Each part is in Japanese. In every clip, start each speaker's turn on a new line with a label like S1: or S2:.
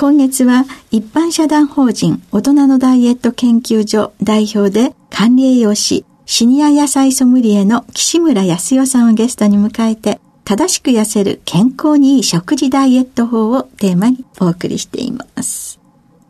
S1: 今月は一般社団法人大人のダイエット研究所代表で管理栄養士シニア野菜ソムリエの岸村康代さんをゲストに迎えて正しく痩せる健康にいい食事ダイエット法をテーマにお送りしています。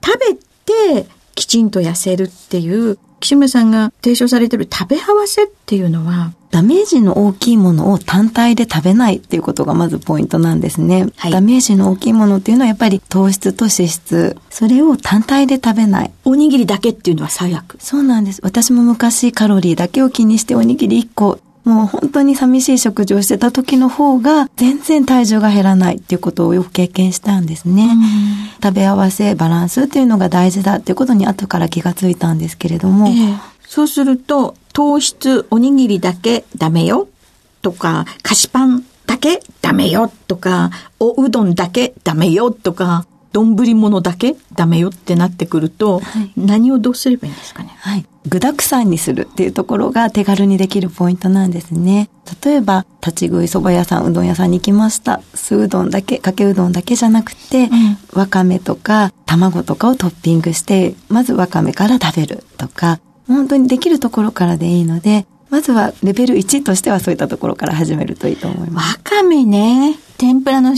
S1: 食べてきちんと痩せるっていう岸村さんが提唱されている食べ合わせっていうのは
S2: ダメージの大きいものを単体で食べないっていうことがまずポイントなんですね。はい、ダメージの大きいものっていうのはやっぱり糖質と脂質。それを単体で食べない。
S1: おにぎりだけっていうのは最悪。
S2: そうなんです。私も昔カロリーだけを気にしておにぎり1個もう本当に寂しい食事をしてた時の方が全然体重が減らないっていうことをよく経験したんですね。食べ合わせ、バランスっていうのが大事だっていうことに後から気がついたんですけれども。えー、
S1: そうすると、糖質おにぎりだけダメよとか、菓子パンだけダメよとか、おうどんだけダメよとか、丼物だけダメよってなってくると、はい、何をどうすればいいんですかね？
S2: はい。具沢山にするっていうところが手軽にできるポイントなんですね。例えば、立ち食い蕎麦屋さん、うどん屋さんに行きました。酢うどんだけ、かけうどんだけじゃなくて、うん、わかめとか卵とかをトッピングして、まずわかめから食べるとか、本当にできるところからでいいので、まずはレベル1としてはそういったところから始めるといいと思います。
S1: わかめね。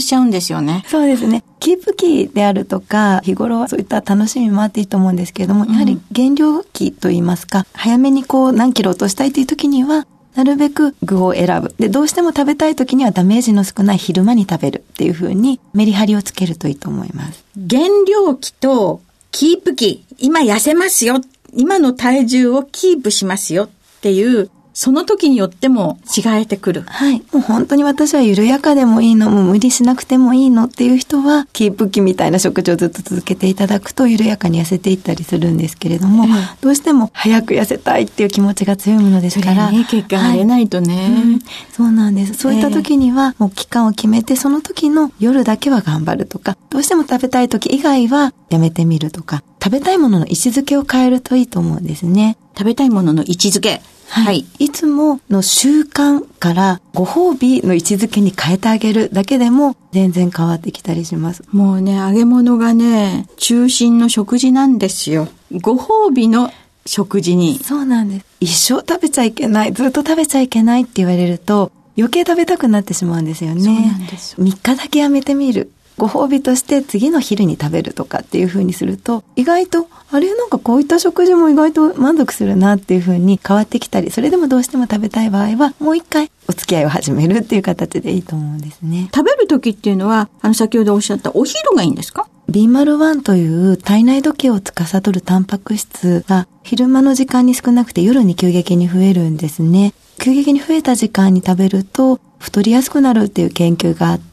S1: しちゃうんですよね。
S2: そうですね。キープ期であるとか、日頃はそういった楽しみもあっていいと思うんですけれども、やはり減量期といいますか、早めにこう何キロ落としたいという時には、なるべく具を選ぶ。で、どうしても食べたい時にはダメージの少ない昼間に食べるっていう風にメリハリをつけるといいと思います。
S1: 減量期とキープ期、今痩せますよ。今の体重をキープしますよっていうその時によっても違えてくる。
S2: はい。もう本当に私は緩やかでもいいの、もう無理しなくてもいいのっていう人は、キープ期みたいな食事をずっと続けていただくと緩やかに痩せていったりするんですけれども、うん、どうしても早く痩せたいっていう気持ちが強いものですから。
S1: ね、結果が出ないとね、はいうん、
S2: そうなんです。そういった時には、もう期間を決めて、その時の夜だけは頑張るとか、どうしても食べたい時以外はやめてみるとか、食べたいものの位置づけを変えるといいと思うんですね。
S1: 食べたいものの位置づけ。
S2: はい。いつもの習慣からご褒美の位置づけに変えてあげるだけでも全然変わってきたりします。
S1: もうね、揚げ物がね、中心の食事なんですよ。ご褒美の食事に。
S2: そうなんです。一生食べちゃいけない、ずっと食べちゃいけないって言われると、余計食べたくなってしまうんですよね。そうなんです3日だけやめてみる。ご褒美として次の昼に食べるとかっていう風にすると、意外と、あれなんかこういった食事も意外と満足するなっていう風に変わってきたり、それでもどうしても食べたい場合は、もう一回お付き合いを始めるっていう形でいいと思うんですね。
S1: 食べる時っていうのは、あの先ほどおっしゃったお昼がいいんですか
S2: ？B01 という体内時計を司るタンパク質が昼間の時間に少なくて夜に急激に増えるんですね。急激に増えた時間に食べると太りやすくなるっていう研究があって、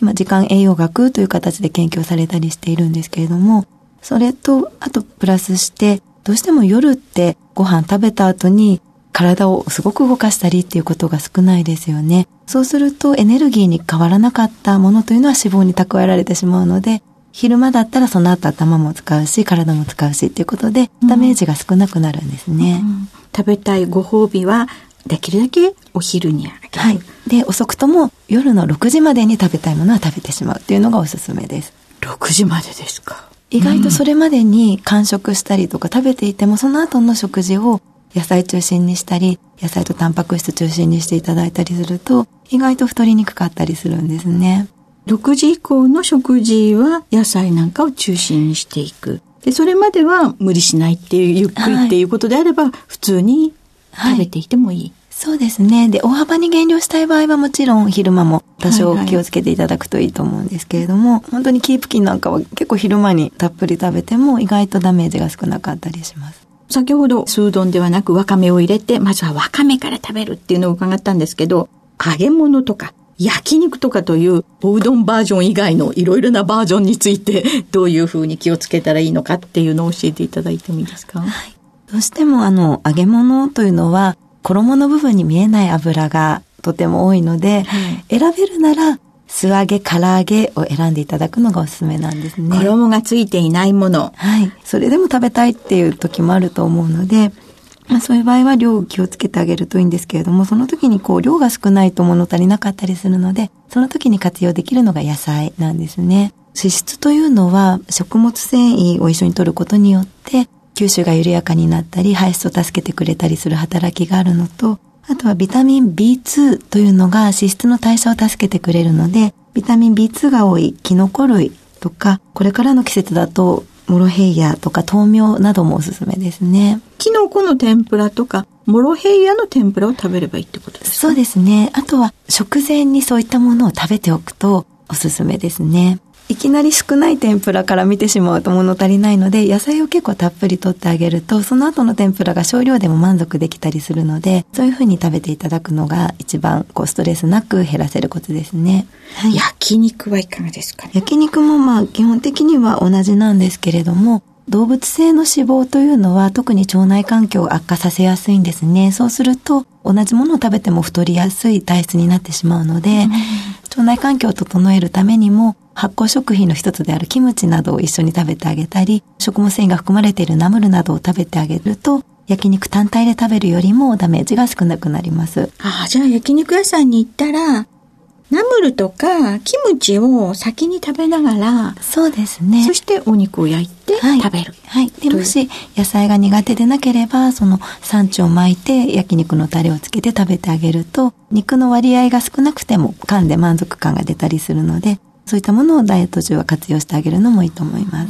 S2: 今時間栄養学という形で研究されたりしているんですけれども、それと、あとプラスして、どうしても夜ってご飯食べた後に体をすごく動かしたりっていうことが少ないですよね。そうするとエネルギーに変わらなかったものというのは脂肪に蓄えられてしまうので、昼間だったらその後頭も使うし、体も使うしっていうことで、ダメージが少なくなるんですね。うんうん、
S1: 食べたいご褒美は、できるだけお昼にあげる。
S2: はい。で、遅くとも夜の6時までに食べたいものは食べてしまうっていうのがおすすめです。
S1: 6時までですか？
S2: 意外とそれまでに完食したりとか食べていても、その後の食事を野菜中心にしたり、野菜とタンパク質中心にしていただいたりすると、意外と太りにくかったりするんですね。
S1: 6時以降の食事は野菜なんかを中心にしていく。で、それまでは無理しないっていう、ゆっくりっていうことであれば、普通に食べていてもいい？はい
S2: そうですね。で、大幅に減量したい場合はもちろん昼間も多少気をつけていただくといいと思うんですけれども、はいはい、本当にキープキンなんかは結構昼間にたっぷり食べても意外とダメージが少なかったりします。
S1: 先ほど、スードンではなくわかめを入れて、まずはわかめから食べるっていうのを伺ったんですけど、揚げ物とか焼肉とかというおうどんバージョン以外のいろいろなバージョンについてどういうふうに気をつけたらいいのかっていうのを教えていただいてもいいですか？はい。
S2: どうしてもあの揚げ物というのは衣の部分に見えない油がとても多いので、はい、選べるなら素揚げ、唐揚げを選んでいただくのがおすすめなんですね。
S1: 衣がついていないもの。
S2: はい。それでも食べたいっていう時もあると思うので、まあそういう場合は量を気をつけてあげるといいんですけれども、その時にこう量が少ないと物足りなかったりするので、その時に活用できるのが野菜なんですね。脂質というのは食物繊維を一緒に摂ることによって吸収が緩やかになったり、排出を助けてくれたりする働きがあるのと、あとはビタミン B2 というのが脂質の代謝を助けてくれるので、ビタミン B2 が多いキノコ類とか、これからの季節だとモロヘイヤとか豆苗などもおすすめですね。
S1: キノコの天ぷらとか、モロヘイヤの天ぷらを食べればいいってことですか？
S2: そうですね。あとは食前にそういったものを食べておくとおすすめですね。いきなり少ない天ぷらから見てしまうと物足りないので、野菜を結構たっぷりとってあげると、その後の天ぷらが少量でも満足できたりするので、そういうふうに食べていただくのが一番こうストレスなく減らせることですね。
S1: はい、焼肉はいかがですか、ね、
S2: 焼肉もまあ基本的には同じなんですけれども、動物性の脂肪というのは特に腸内環境を悪化させやすいんですね。そうすると同じものを食べても太りやすい体質になってしまうので、腸内環境を整えるためにも発酵食品の一つであるキムチなどを一緒に食べてあげたり、食物繊維が含まれているナムルなどを食べてあげると、焼肉単体で食べるよりもダメージが少なくなります。
S1: ああ、じゃあ焼肉屋さんに行ったら、ナムルとかキムチを先に食べながら、
S2: そうですね。
S1: そしてお肉を焼いて食べる。
S2: はい。はい、でもし野菜が苦手でなければ、そのサンチュを巻いて焼肉のタレをつけて食べてあげると、肉の割合が少なくても噛んで満足感が出たりするので、そういったものをダイエット中は活用してあげるのもいいと思います。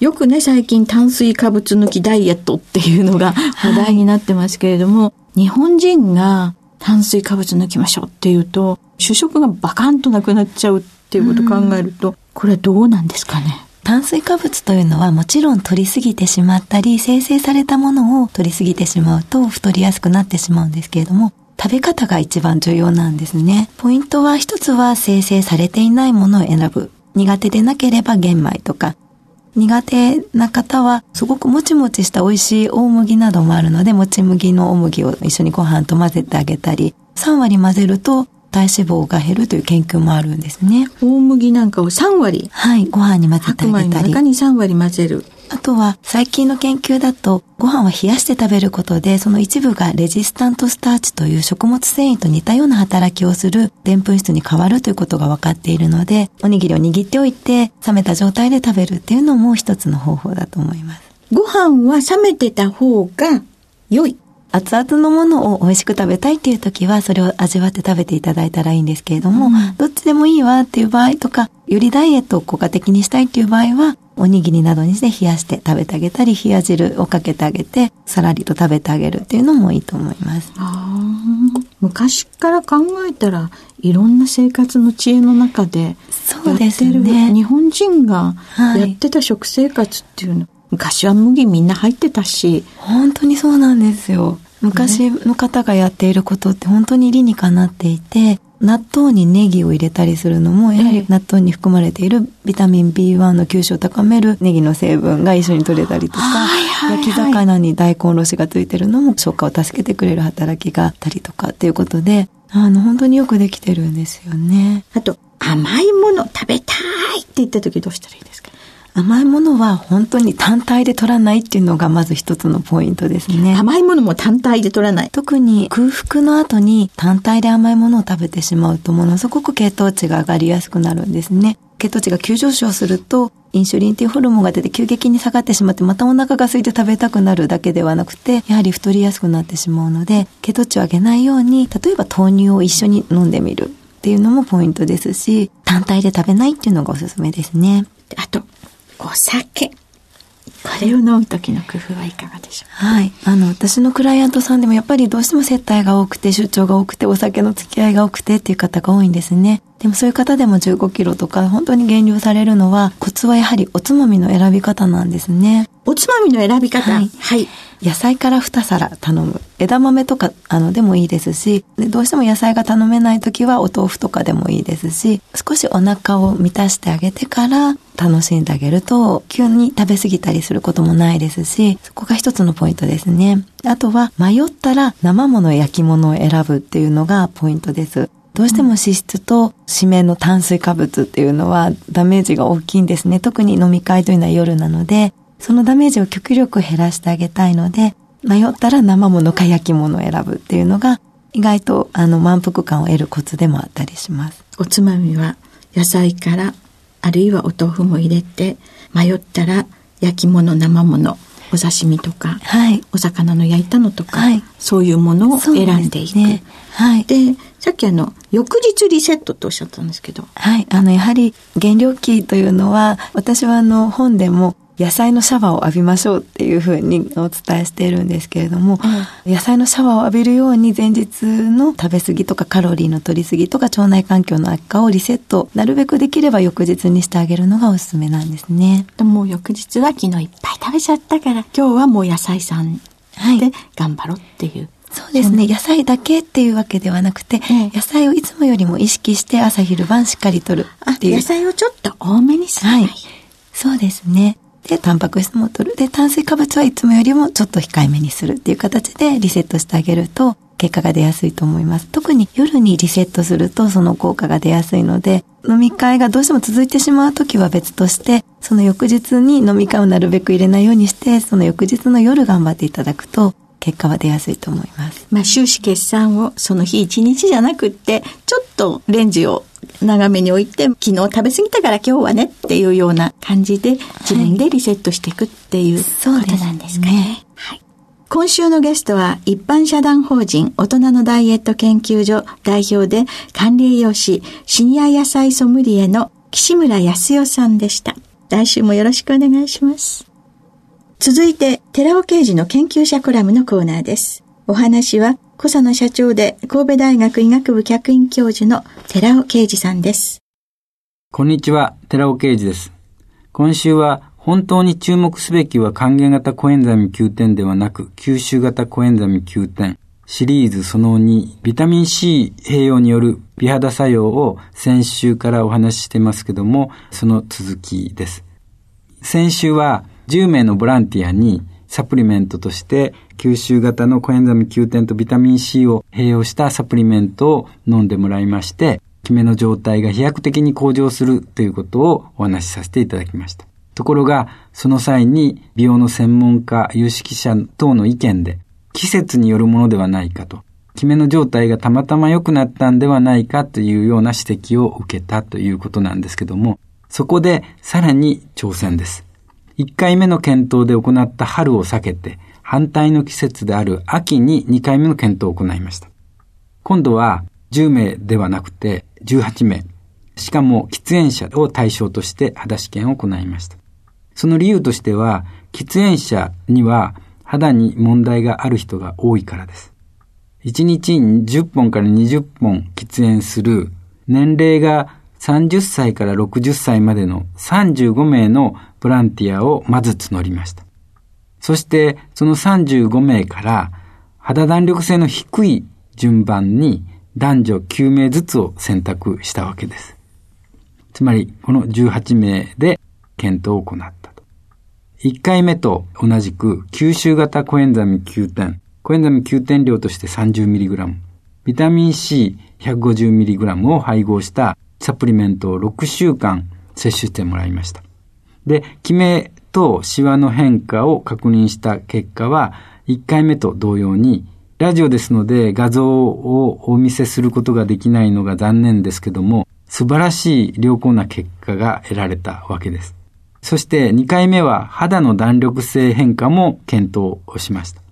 S1: よくね、最近炭水化物抜きダイエットっていうのが 話題になってますけれども、はい、日本人が炭水化物抜きましょうっていうと、主食がバカンとなくなっちゃうっていうことを考えると、これどうなんですかね？
S2: 炭水化物というのはもちろん取りすぎてしまったり、生成されたものを取りすぎてしまうと太りやすくなってしまうんですけれども、食べ方が一番重要なんですね。ポイントは一つは生成されていないものを選ぶ。苦手でなければ玄米とか。苦手な方はすごくもちもちした美味しい大麦などもあるので、もち麦の大麦を一緒にご飯と混ぜてあげたり、3割混ぜると体脂肪が減るという研究もあるんですね。
S1: 大麦なんかを3割
S2: はい、ご飯に混ぜてあげたり。
S1: 中に3割混ぜる。
S2: あとは最近の研究だとご飯は冷やして食べることでその一部がレジスタントスターチという食物繊維と似たような働きをする澱粉質に変わるということが分かっているのでおにぎりを握っておいて冷めた状態で食べるっていうのも一つの方法だと思います。
S1: ご飯は冷めてた方が良い。
S2: 熱々のものを美味しく食べたいっていう時はそれを味わって食べていただいたらいいんですけれども、うん、どっちでもいいわっていう場合とかよりダイエットを効果的にしたいっていう場合はおにぎりなどにして冷やして食べてあげたり、冷や汁をかけてあげて、さらりと食べてあげるっていうのもいいと思います。
S1: 昔から考えたら、いろんな生活の知恵の中で、
S2: そうですね。
S1: 日本人がやってた食生活っていうの、はい、昔は麦みんな入ってたし。
S2: 本当にそうなんですよ。昔の方がやっていることって本当に理にかなっていて、納豆にネギを入れたりするのも、やはり納豆に含まれているビタミン B1 の吸収を高めるネギの成分が一緒に取れたりとか、焼き魚に大根おろしがついてるのも消化を助けてくれる働きがあったりとかっていうことで、あの、本当によくできてるんですよね。
S1: あと、甘いもの食べたいって言った時どうしたらいいですか？
S2: 甘いものは本当に単体で取らないっていうのがまず一つのポイントですね。
S1: 甘いものも単体で取らない。
S2: 特に空腹の後に単体で甘いものを食べてしまうとものすごく血糖値が上がりやすくなるんですね。血糖値が急上昇すると、インシュリンっていうホルモンが出て急激に下がってしまって、またお腹が空いて食べたくなるだけではなくて、やはり太りやすくなってしまうので、血糖値を上げないように、例えば豆乳を一緒に飲んでみるっていうのもポイントですし、単体で食べないっていうのがおすすめですね。
S1: あと、お酒。これを飲む時の工夫はいかがでしょう？
S2: はい。あの、私のクライアントさんでもやっぱりどうしても接待が多くて、出張が多くて、お酒の付き合いが多くてっていう方が多いんですね。でもそういう方でも15キロとか本当に減量されるのは、コツはやはりおつまみの選び方なんですね。
S1: おつまみの選び方
S2: はい。はい、野菜から2皿頼む。枝豆とか、あの、でもいいですし、でどうしても野菜が頼めない時はお豆腐とかでもいいですし、少しお腹を満たしてあげてから楽しんであげると、急に食べ過ぎたりすることもないですし、そこが一つのポイントですね。あとは、迷ったら生もの焼き物を選ぶっていうのがポイントです。どうしても脂質と締めの炭水化物っていうのはダメージが大きいんですね。特に飲み会というのは夜なので、そのダメージを極力減らしてあげたいので、迷ったら生物か焼き物を選ぶっていうのが、意外とあの満腹感を得るコツでもあったりします。
S1: おつまみは野菜から、あるいはお豆腐も入れて、迷ったら焼き物、生物、お刺身とか、はい、お魚の焼いたのとか、はい、そういうものを選んでいく。ね、はい。で、さっきあの、翌日リセットっておっしゃったんですけど。
S2: はい。あの、やはり減量期というのは、私はあの、本でも、野菜のシャワーを浴びましょうっていうふうにお伝えしているんですけれども、うん、野菜のシャワーを浴びるように前日の食べ過ぎとかカロリーの取り過ぎとか腸内環境の悪化をリセット、なるべくできれば翌日にしてあげるのがおすすめなんですね。
S1: でも翌日は昨日いっぱい食べちゃったから、今日はもう野菜さんで頑張ろうっていう。はい
S2: そうですね。野菜だけっていうわけではなくて、ええ、野菜をいつもよりも意識して朝昼晩しっかりとるっていう。
S1: 野菜をちょっと多めにする。はい。
S2: そうですね。で、タンパク質も取る。で、炭水化物はいつもよりもちょっと控えめにするっていう形でリセットしてあげると、結果が出やすいと思います。特に夜にリセットするとその効果が出やすいので、飲み会がどうしても続いてしまう時は別として、その翌日に飲み会をなるべく入れないようにして、その翌日の夜頑張っていただくと、結果は出やすいと思います。
S1: まあ、収支決算をその日一日じゃなくって、ちょっとレンジを長めに置いて、昨日食べ過ぎたから今日はねっていうような感じで、自分でリセットしていくっていうことなんですかね。ねはい。今週のゲストは一般社団法人大人のダイエット研究所代表で管理栄養士シニア野菜ソムリエの岸村康代さんでした。来週もよろしくお願いします。続いて、寺尾刑事の研究者コラムのコーナーです。お話は小佐野社長で神戸大学医学部客員教授の寺尾啓二さんです。
S3: こんにちは、寺尾啓二です。今週は本当に注目すべきは還元型コエンザミ Q10 ではなく吸収型コエンザミ Q10 シリーズその2ビタミン C 併用による美肌作用を先週からお話ししてますけどもその続きです。先週は10名のボランティアにサプリメントとして吸収型のコエンザミ Q10 とビタミン C を併用したサプリメントを飲んでもらいまして、キメの状態が飛躍的に向上するということをお話しさせていただきました。ところが、その際に美容の専門家、有識者等の意見で、季節によるものではないかと、キメの状態がたまたま良くなったんではないかというような指摘を受けたということなんですけども、そこでさらに挑戦です。1回目の検討で行った春を避けて、反対の季節である秋に2回目の検討を行いました。今度は10名ではなくて18名、しかも喫煙者を対象として肌試験を行いました。その理由としては、喫煙者には肌に問題がある人が多いからです。1日に10本から20本喫煙する年齢が30歳から60歳までの35名のボランティアをまず募りました。そしてその35名から肌弾力性の低い順番に男女9名ずつを選択したわけです。つまりこの18名で検討を行ったと。1回目と同じく吸収型コエンザミ9点、コエンザミ9点量として 30mg、ビタミン C150mg を配合したサプリメントを6週間摂取してもらいました。で、キメとシワの変化を確認した結果は、1回目と同様に、ラジオですので画像をお見せすることができないのが残念ですけども、素晴らしい良好な結果が得られたわけです。そして2回目は肌の弾力性変化も検討しました。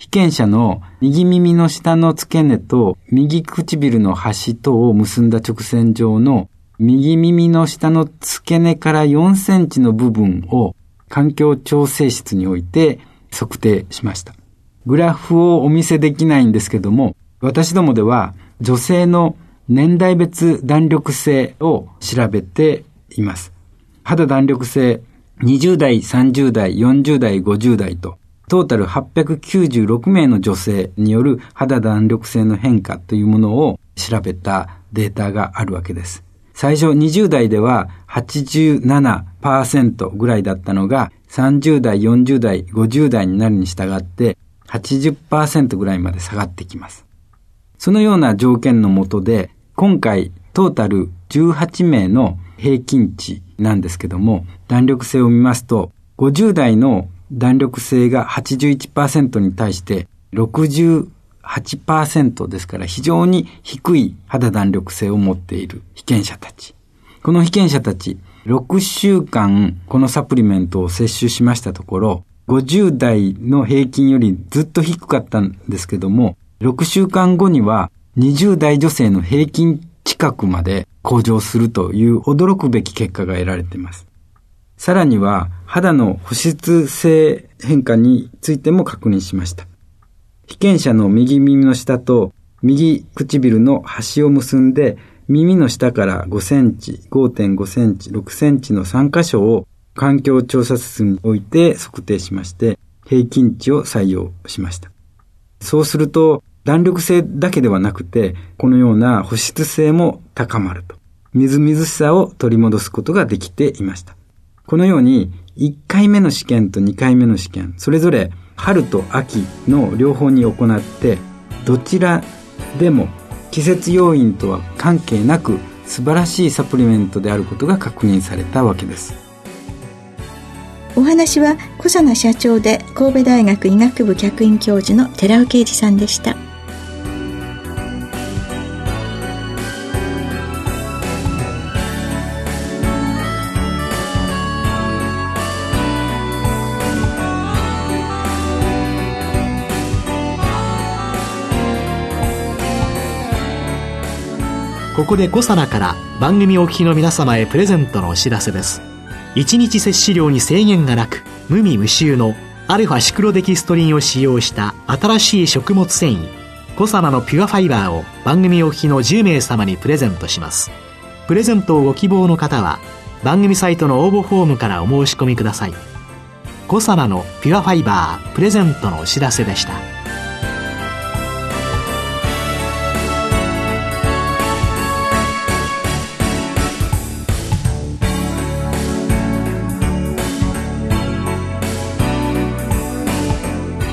S3: 被験者の右耳の下の付け根と右唇の端とを結んだ直線上の右耳の下の付け根から4センチの部分を環境調整室において測定しました。グラフをお見せできないんですけども、私どもでは女性の年代別弾力性を調べています。肌弾力性20代、30代、40代、50代と、トータル896名の女性による肌弾力性の変化というものを調べたデータがあるわけです。最初20代では87%ぐらいだったのが30代、40代、50代になるに従って80%ぐらいまで下がってきます。そのような条件のもとで、今回トータル18名の平均値なんですけども、弾力性を見ますと、50代の弾力性が81%に対して68%ですから非常に低い肌弾力性を持っている被験者たち。この被験者たち、6週間このサプリメントを摂取しましたところ、50代の平均よりずっと低かったんですけども、6週間後には20代女性の平均近くまで向上するという驚くべき結果が得られています。さらには肌の保湿性変化についても確認しました。被験者の右耳の下と右唇の端を結んで耳の下から5センチ、5.5センチ、6センチの3箇所を環境調査室において測定しまして、平均値を採用しました。そうすると、弾力性だけではなくて、このような保湿性も高まると。みずみずしさを取り戻すことができていました。このように、1回目の試験と2回目の試験、それぞれ春と秋の両方に行って、どちらでも季節要因とは関係なく素晴らしいサプリメントであることが確認されたわけです。
S1: お話は小佐奈社長で神戸大学医学部客員教授の寺尾啓二さんでした
S4: ここで小佐奈から番組お聞きの皆様へプレゼントのお知らせです。1日摂取量に制限がなく無味無臭のアルファシクロデキストリンを使用した新しい食物繊維コサナのピュアファイバーを番組お聞きの10名様にプレゼントします。プレゼントをご希望の方は番組サイトの応募フォームからお申し込みください。コサナのピュアファイバープレゼントのお知らせでした。